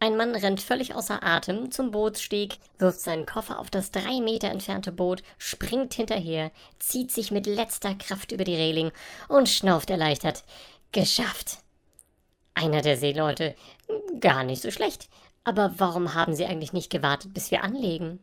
Ein Mann rennt völlig außer Atem zum Bootssteg, wirft seinen Koffer auf das drei Meter entfernte Boot, springt hinterher, zieht sich mit letzter Kraft über die Reling und schnauft erleichtert. Geschafft! Einer der Seeleute. Gar nicht so schlecht. Aber warum haben Sie eigentlich nicht gewartet, bis wir anlegen?